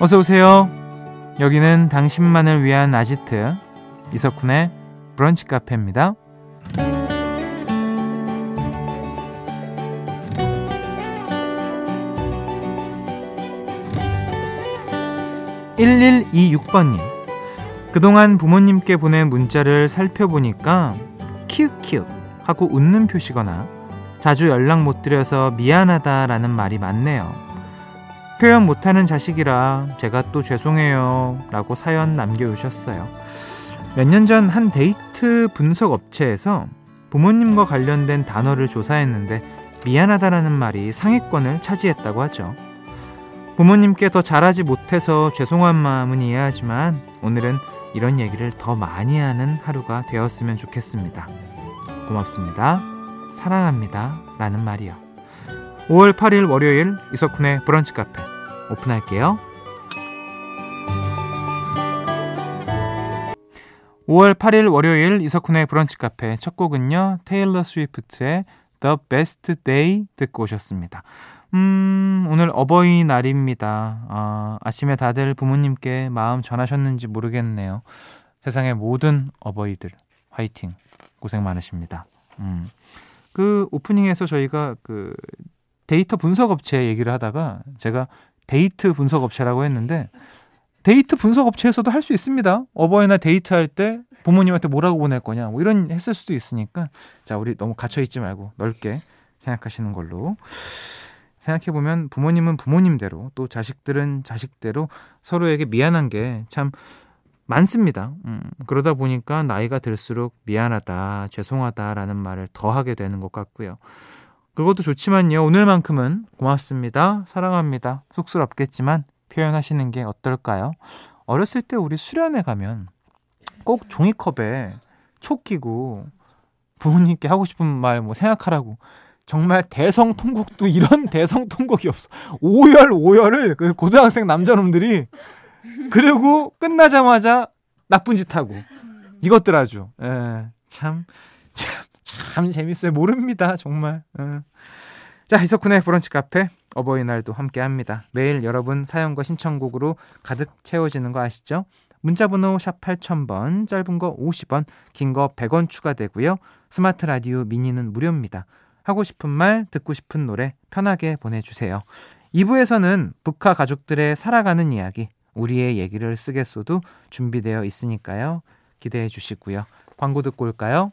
어서 오세요. 여기는 당신만을 위한 아지트 이석훈의 브런치 카페입니다. 1126번님. 그동안 부모님께 보낸 문자를 살펴보니까 키읔키읔 하고 웃는 표시거나 자주 연락 못 드려서 미안하다라는 말이 많네요. 표현 못하는 자식이라 제가 또 죄송해요 라고 사연 남겨주셨어요. 몇 년 전 한 데이트 분석 업체에서 부모님과 관련된 단어를 조사했는데 미안하다라는 말이 상위권을 차지했다고 하죠. 부모님께 더 잘하지 못해서 죄송한 마음은 이해하지만 오늘은 이런 얘기를 더 많이 하는 하루가 되었으면 좋겠습니다. 고맙습니다. 사랑합니다. 라는 말이요. 5월 8일 월요일 이석훈의 브런치 카페 오픈할게요. 5월 8일 월요일 이석훈의 브런치 카페 첫 곡은요. 테일러 스위프트의 The Best Day 듣고 오셨습니다. 음, 오늘 어버이날입니다. 아, 아침에 다들 부모님께 마음 전하셨는지 모르겠네요. 세상의 모든 어버이들 화이팅. 고생 많으십니다. 음. 그 오프닝에서 저희가 그 데이터 분석 업체 얘기를 하다가 제가 데이트 분석 업체라고 했는데 데이트 분석 업체에서도 할 수 있습니다. 어버이날 데이트할 때 부모님한테 뭐라고 보낼 거냐 뭐 이런 했을 수도 있으니까 자 우리 너무 갇혀 있지 말고 넓게 생각하시는 걸로 생각해 보면 부모님은 부모님대로 또 자식들은 자식대로 서로에게 미안한 게 참 많습니다. 음, 그러다 보니까 나이가 들수록 미안하다, 죄송하다라는 말을 더 하게 되는 것 같고요. 그것도 좋지만요. 오늘만큼은 고맙습니다. 사랑합니다. 쑥스럽겠지만 표현하시는 게 어떨까요? 어렸을 때 우리 수련회 가면 꼭 종이컵에 촉 끼고 부모님께 하고 싶은 말 뭐 생각하라고 정말 대성통곡도 이런 대성통곡이 없어. 오열 오열을 그 고등학생 남자놈들이 그리고 끝나자마자 나쁜 짓 하고 이것들 아주 예, 참 참, 참 재밌어요. 모릅니다. 정말. 예. 자, 이석훈의 브런치 카페 어버이날도 함께 합니다. 매일 여러분 사연과 신청곡으로 가득 채워지는 거 아시죠? 문자 번호 샵 8000번, 짧은 거 50원, 긴 거 100원 추가되고요. 스마트 라디오 미니는 무료입니다. 하고 싶은 말, 듣고 싶은 노래 편하게 보내주세요. 2부에서는 북한 가족들의 살아가는 이야기, 우리의 얘기를 쓰겠소도 준비되어 있으니까요. 기대해 주시고요. 광고 듣고 올까요?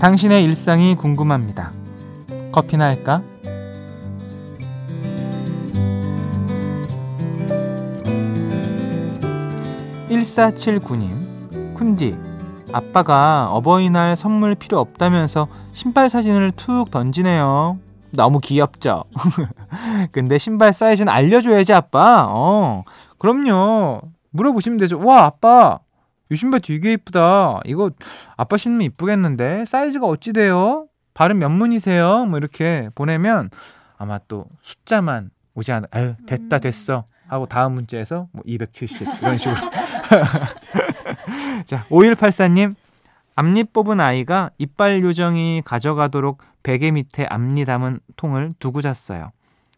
당신의 일상이 궁금합니다. 커피나 할까? 1479님, 쿤디, 아빠가 어버이날 선물 필요 없다면서 신발 사진을 툭 던지네요. 너무 귀엽죠? 근데 신발 사이즈는 알려줘야지, 아빠. 어, 그럼요. 물어보시면 되죠. 와, 아빠, 이 신발 되게 이쁘다. 이거 아빠 신으면 이쁘겠는데 사이즈가 어찌 돼요? 발음 몇 문이세요? 뭐 이렇게 보내면 아마 또 숫자만 오지 않아. 아유 됐다 음. 됐어 하고 다음 문자에서 뭐 270 이런 식으로. 자 5184님 앞니 뽑은 아이가 이빨 요정이 가져가도록 베개 밑에 앞니 담은 통을 두고 잤어요.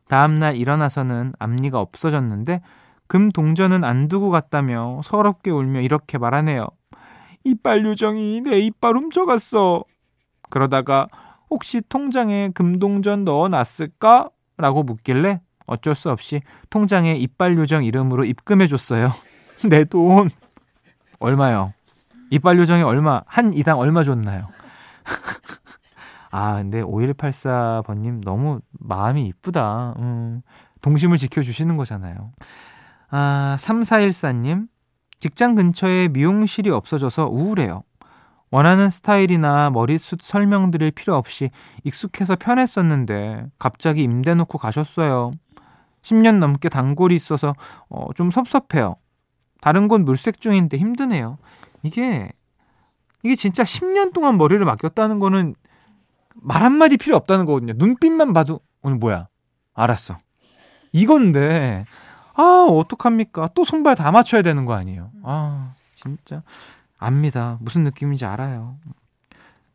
다음날 일어나서는 앞니가 없어졌는데 금 동전은 안 두고 갔다며 서럽게 울며 이렇게 말하네요. 이빨 요정이 내 이빨 훔쳐갔어. 그러다가 혹시 통장에 금동전 넣어놨을까? 라고 묻길래 어쩔 수 없이 통장에 이빨 요정 이름으로 입금해줬어요. 내 돈. 얼마요? 이빨 요정이 얼마, 한 이당 얼마 줬나요? 아, 근데 5184번님 너무 마음이 이쁘다. 음, 동심을 지켜주시는 거잖아요. 아, 3414님. 직장 근처에 미용실이 없어져서 우울해요. 원하는 스타일이나 머리숱 설명 드릴 필요 없이 익숙해서 편했었는데 갑자기 임대 놓고 가셨어요. 10년 넘게 단골이 있어서 어, 좀 섭섭해요. 다른 곳 물색 중인데 힘드네요. 이게 이게 진짜 10년 동안 머리를 맡겼다는 거는 말 한마디 필요 없다는 거거든요. 눈빛만 봐도 오늘 뭐야? 알았어. 이건데 아 어떡합니까? 또 손발 다 맞춰야 되는 거 아니에요? 아 진짜 압니다. 무슨 느낌인지 알아요.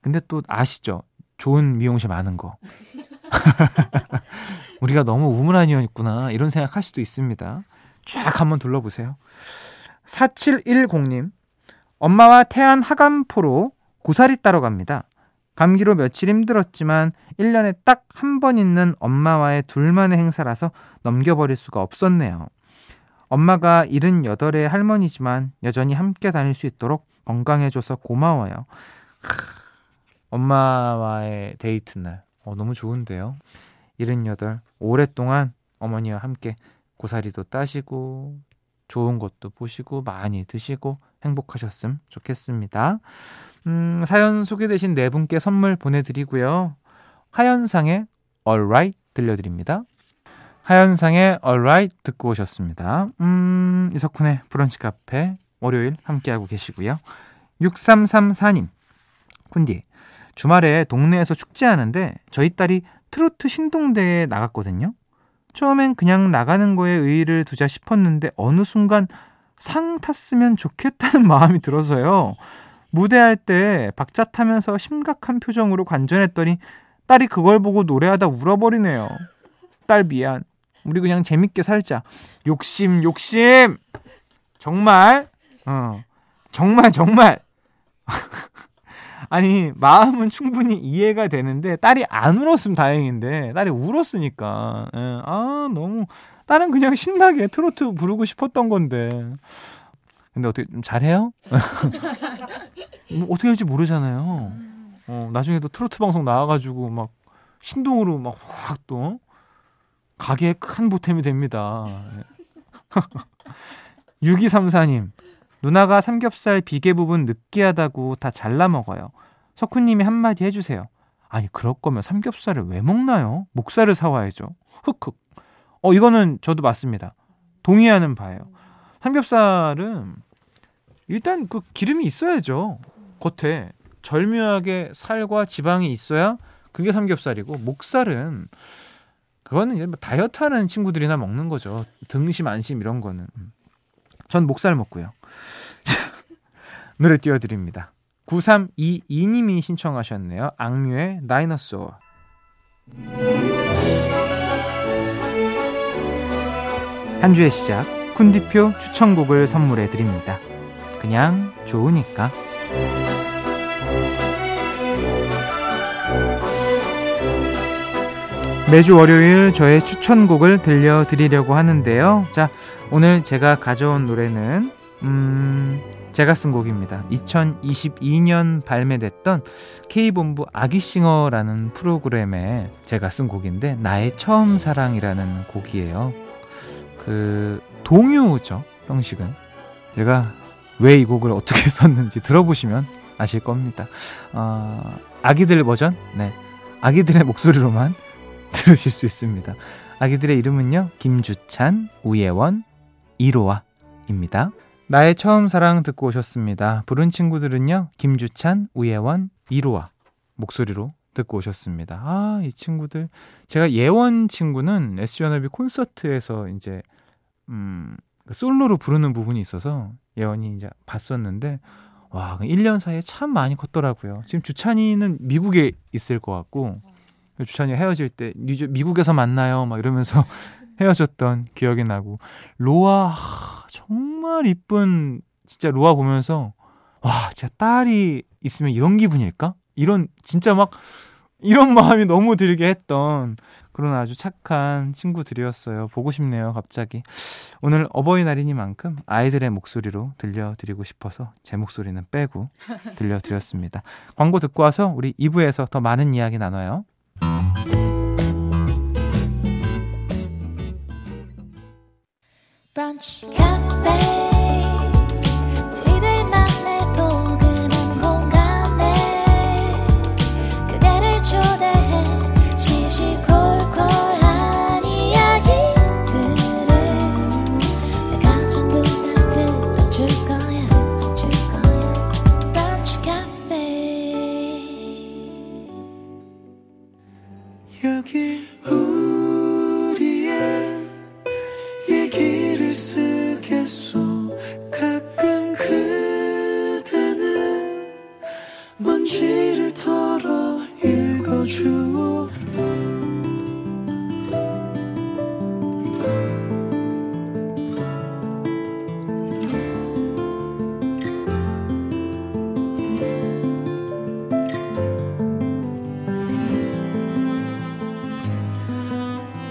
근데 또 아시죠? 좋은 미용실 많은 거. 우리가 너무 우물안이었구나 이런 생각할 수도 있습니다. 쫙 한번 둘러보세요. 4710님 엄마와 태안 하간포로 고사리 따러 갑니다. 감기로 며칠 힘들었지만 1년에 딱 한 번 있는 엄마와의 둘만의 행사라서 넘겨버릴 수가 없었네요. 엄마가 78의 할머니지만 여전히 함께 다닐 수 있도록 건강해줘서 고마워요. 엄마와의 데이트 날. 어, 너무 좋은데요. 78. 오랫동안 어머니와 함께 고사리도 따시고, 좋은 것도 보시고, 많이 드시고, 행복하셨음 좋겠습니다. 음, 사연 소개되신 네 분께 선물 보내드리고요. 하현상의 Alright 들려드립니다. 하현상의 Alright 듣고 오셨습니다. 음, 이석훈의 브런치 카페 월요일 함께하고 계시고요. 6334님, 쿤디, 주말에 동네에서 축제하는데 저희 딸이 트로트 신동대에 나갔거든요. 처음엔 그냥 나가는 거에 의의를 두자 싶었는데 어느 순간 상 탔으면 좋겠다는 마음이 들어서요. 무대할 때 박자 타면서 심각한 표정으로 관전했더니 딸이 그걸 보고 노래하다 울어버리네요. 딸 미안. 우리 그냥 재밌게 살자. 욕심, 욕심! 정말, 어, 정말, 정말. 아니, 마음은 충분히 이해가 되는데, 딸이 안 울었으면 다행인데, 딸이 울었으니까. 예, 아, 너무, 딸은 그냥 신나게 트로트 부르고 싶었던 건데. 근데 어떻게 좀 잘해요? 뭐 어떻게 할지 모르잖아요. 어, 나중에 또 트로트 방송 나와가지고 막 신동으로 막 확 또 가게에 큰 보탬이 됩니다. 6234님, 누나가 삼겹살 비계 부분 느끼하다고 다 잘라 먹어요. 석훈님이 한마디 해주세요. 아니, 그럴 거면 삼겹살을 왜 먹나요? 목살을 사와야죠. 흑흑. 어, 이거는 저도 맞습니다. 동의하는 바예요. 삼겹살은 일단 그 기름이 있어야죠. 겉에 절묘하게 살과 지방이 있어야 그게 삼겹살이고 목살은 그거는 이제 뭐 다이어트 하는 친구들이나 먹는 거죠. 등심, 안심 이런 거는. 음. 전 목살 먹고요. 노래 띄워드립니다. 9322님이 신청하셨네요. 악뮤의 다이너소어. 한 주의 시작, 쿤디표 추천곡을 선물해 드립니다. 그냥 좋으니까. 매주 월요일 저의 추천곡을 들려드리려고 하는데요. 자, 오늘 제가 가져온 노래는, 음, 제가 쓴 곡입니다. 2022년 발매됐던 K본부 아기싱어라는 프로그램에 제가 쓴 곡인데, 나의 처음 사랑이라는 곡이에요. 그, 동요죠, 형식은. 제가 왜 이 곡을 어떻게 썼는지 들어보시면 아실 겁니다. 어, 아기들 버전? 네. 아기들의 목소리로만 들으실 수 있습니다. 아기들의 이름은요, 김주찬, 우예원, 이로아입니다. 나의 처음 사랑 듣고 오셨습니다. 부른 친구들은요, 김주찬, 우예원, 이로아 목소리로 듣고 오셨습니다. 아, 이 친구들. 제가 예원 친구는 SUNLB 콘서트에서 이제, 음, 솔로로 부르는 부분이 있어서 예원이 이제 봤었는데, 와, 1년 사이에 참 많이 컸더라고요. 지금 주찬이는 미국에 있을 것 같고, 주찬이 헤어질 때 미국에서 만나요 막 이러면서 헤어졌던 기억이 나고 로아 정말 이쁜 진짜 로아 보면서 와 진짜 딸이 있으면 이런 기분일까 이런 진짜 막 이런 마음이 너무 들게 했던 그런 아주 착한 친구들이었어요. 보고 싶네요, 갑자기. 오늘 어버이날이니만큼 아이들의 목소리로 들려드리고 싶어서 제 목소리는 빼고 들려드렸습니다. 광고 듣고 와서 우리 2부에서 더 많은 이야기 나눠요. 브런치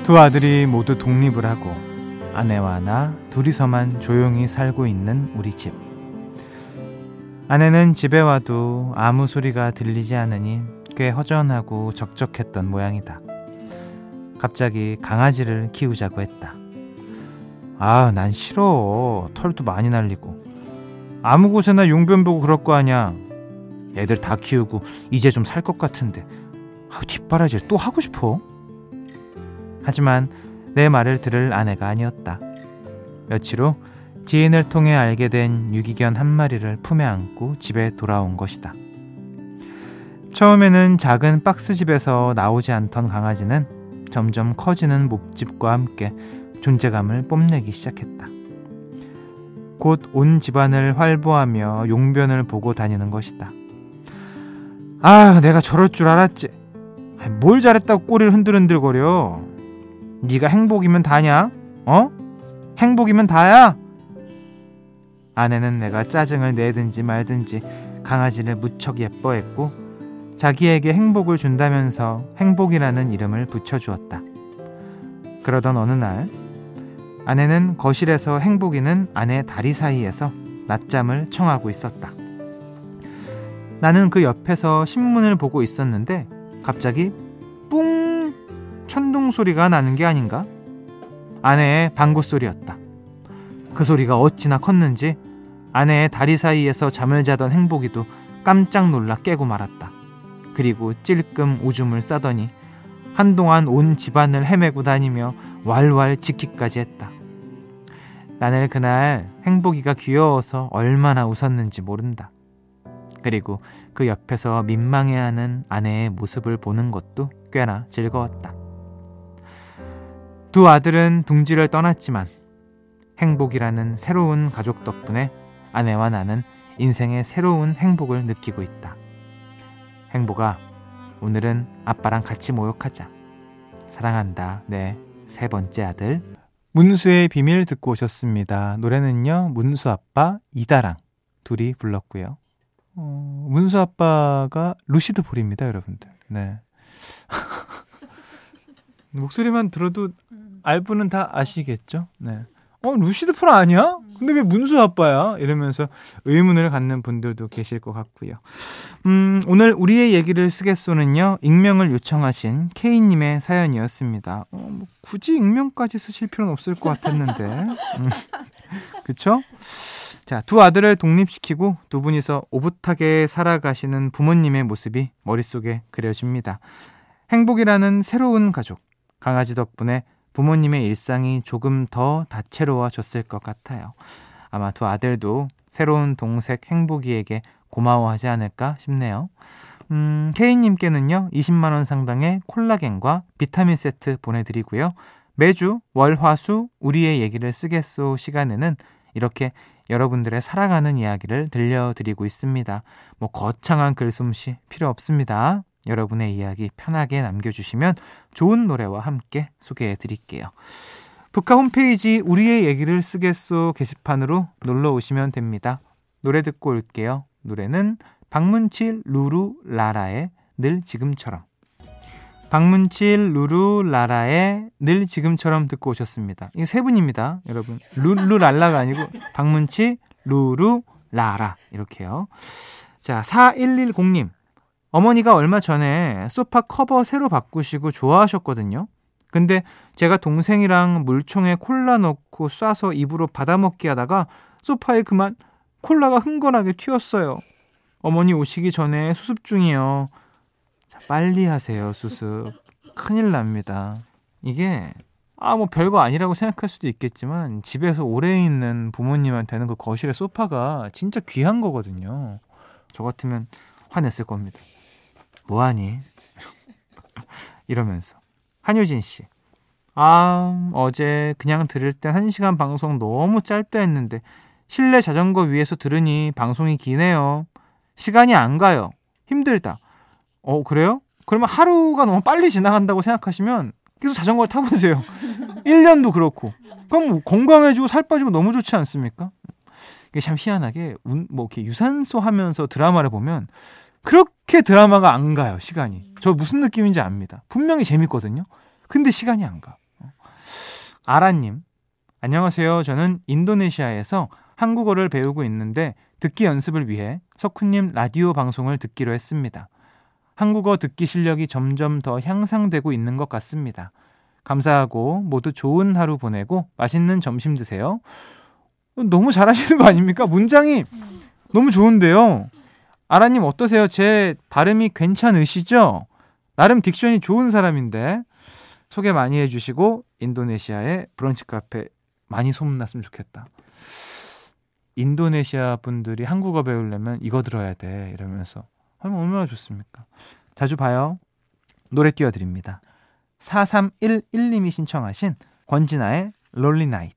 두 아들이 모두 독립을 하고 아내와 나 둘이서만 조용히 살고 있는 우리 집. 아내는 집에 와도 아무 소리가 들리지 않으니 꽤 허전하고 적적했던 모양이다. 갑자기 강아지를 키우자고 했다. 아, 난 싫어. 털도 많이 날리고. 아무 곳에나 용변 보고 그럴 거 아니야. 애들 다 키우고 이제 좀 살 것 같은데. 아, 뒷바라지를 또 하고 싶어? 하지만 내 말을 들을 아내가 아니었다. 며칠 후 지인을 통해 알게 된 유기견 한 마리를 품에 안고 집에 돌아온 것이다. 처음에는 작은 박스 집에서 나오지 않던 강아지는 점점 커지는 목집과 함께 존재감을 뽐내기 시작했다. 곧 온 집안을 활보하며 용변을 보고 다니는 것이다. 아, 내가 저럴 줄 알았지. 뭘 잘했다고 꼬리를 흔들흔들거려. 네가 행복이면 다냐? 어? 행복이면 다야? 아내는 내가 짜증을 내든지 말든지 강아지를 무척 예뻐했고 자기에게 행복을 준다면서 행복이라는 이름을 붙여주었다. 그러던 어느 날 아내는 거실에서 행복이는 아내 다리 사이에서 낮잠을 청하고 있었다. 나는 그 옆에서 신문을 보고 있었는데 갑자기 뿡 천둥 소리가 나는 게 아닌가? 아내의 방구 소리였다. 그 소리가 어찌나 컸는지 아내의 다리 사이에서 잠을 자던 행복이도 깜짝 놀라 깨고 말았다. 그리고 찔끔 오줌을 싸더니 한동안 온 집안을 헤매고 다니며 왈왈 지키까지 했다. 나는 그날 행복이가 귀여워서 얼마나 웃었는지 모른다. 그리고 그 옆에서 민망해하는 아내의 모습을 보는 것도 꽤나 즐거웠다. 두 아들은 둥지를 떠났지만 행복이라는 새로운 가족 덕분에 아내와 나는 인생의 새로운 행복을 느끼고 있다. 행복아, 오늘은 아빠랑 같이 모욕하자. 사랑한다, 내 세 번째 아들. 문수의 비밀 듣고 오셨습니다. 노래는요, 문수 아빠 이다랑 둘이 불렀고요. 어, 문수 아빠가 루시드 볼입니다, 여러분들. 네. 목소리만 들어도 알분은 다 아시겠죠? 네. 어, 루시드 폴 아니야? 근데 왜 문수 아빠야? 이러면서 의문을 갖는 분들도 계실 것 같고요. 음, 오늘 우리의 얘기를 쓰겠소는요, 익명을 요청하신 K님의 사연이었습니다. 어, 뭐 굳이 익명까지 쓰실 필요는 없을 것 같았는데. 음, 그쵸? 자, 두 아들을 독립시키고 두 분이서 오붓하게 살아가시는 부모님의 모습이 머릿속에 그려집니다. 행복이라는 새로운 가족, 강아지 덕분에 부모님의 일상이 조금 더 다채로워졌을 것 같아요. 아마 두 아들도 새로운 동생 행복이에게 고마워하지 않을까 싶네요. 음, K님께는요, 20만원 상당의 콜라겐과 비타민 세트 보내드리고요. 매주 월, 화, 수 우리의 얘기를 쓰겠소 시간에는 이렇게 여러분들의 사랑하는 이야기를 들려드리고 있습니다. 뭐 거창한 글솜씨 필요 없습니다. 여러분의 이야기 편하게 남겨주시면 좋은 노래와 함께 소개해 드릴게요. 브카 홈페이지 우리의 얘기를 쓰겠소 게시판으로 놀러 오시면 됩니다. 노래 듣고 올게요. 노래는 박문치 루루 라라의 늘 지금처럼. 박문치 루루 라라의 늘 지금처럼 듣고 오셨습니다. 이게 세 분입니다. 여러분. 루루 랄라가 아니고 박문치 루루 라라 이렇게요. 자, 4110님. 어머니가 얼마 전에 소파 커버 새로 바꾸시고 좋아하셨거든요. 근데 제가 동생이랑 물총에 콜라 넣고 쏴서 입으로 받아먹기 하다가 소파에 그만 콜라가 흥건하게 튀었어요. 어머니 오시기 전에 수습 중이요. 자, 빨리 하세요, 수습. 큰일 납니다. 이게 아, 뭐 별거 아니라고 생각할 수도 있겠지만 집에서 오래 있는 부모님한테는 그 거실의 소파가 진짜 귀한 거거든요. 저 같으면 화냈을 겁니다. 뭐하니? 이러면서 한효진 씨. 아, 어제 그냥 들을 땐 1시간 방송 너무 짧다 했는데 실내 자전거 위에서 들으니 방송이 기네요. 시간이 안 가요. 힘들다. 어, 그래요? 그러면 하루가 너무 빨리 지나간다고 생각하시면 계속 자전거를 타보세요. 1년도 그렇고. 그럼 뭐 건강해지고 살 빠지고 너무 좋지 않습니까? 이게 참 희한하게 뭐 이렇게 유산소 하면서 드라마를 보면 그렇게 드라마가 안 가요, 시간이. 저 무슨 느낌인지 압니다. 분명히 재밌거든요. 근데 시간이 안 가. 아라님, 안녕하세요. 저는 인도네시아에서 한국어를 배우고 있는데 듣기 연습을 위해 석훈님 라디오 방송을 듣기로 했습니다. 한국어 듣기 실력이 점점 더 향상되고 있는 것 같습니다. 감사하고 모두 좋은 하루 보내고 맛있는 점심 드세요. 너무 잘하시는 거 아닙니까? 문장이 너무 좋은데요. 아라님 어떠세요? 제 발음이 괜찮으시죠? 나름 딕션이 좋은 사람인데 소개 많이 해주시고 인도네시아의 브런치 카페 많이 소문났으면 좋겠다. 인도네시아 분들이 한국어 배우려면 이거 들어야 돼 이러면서 하면 얼마나 좋습니까? 자주 봐요. 노래 띄워드립니다. 4311님이 신청하신 권진아의 롤리 나이트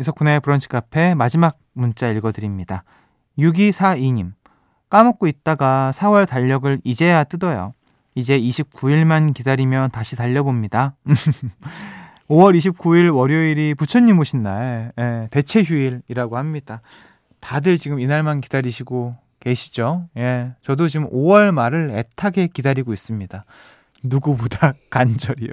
이석훈의 브런치 카페 마지막 문자 읽어드립니다. 6242님 까먹고 있다가 4월 달력을 이제야 뜯어요. 이제 29일만 기다리면 다시 달려봅니다. 5월 29일 월요일이 부처님 오신 날, 예, 대체 휴일이라고 합니다. 다들 지금 이날만 기다리시고 계시죠? 예, 저도 지금 5월 말을 애타게 기다리고 있습니다. 누구보다 간절히요.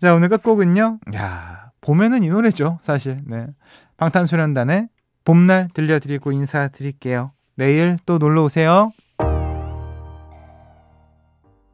자, 오늘 끝곡은요. 야, 봄에는 이 노래죠, 사실. 네. 방탄소년단의 봄날 들려드리고 인사드릴게요. 내일 또 놀러 오세요.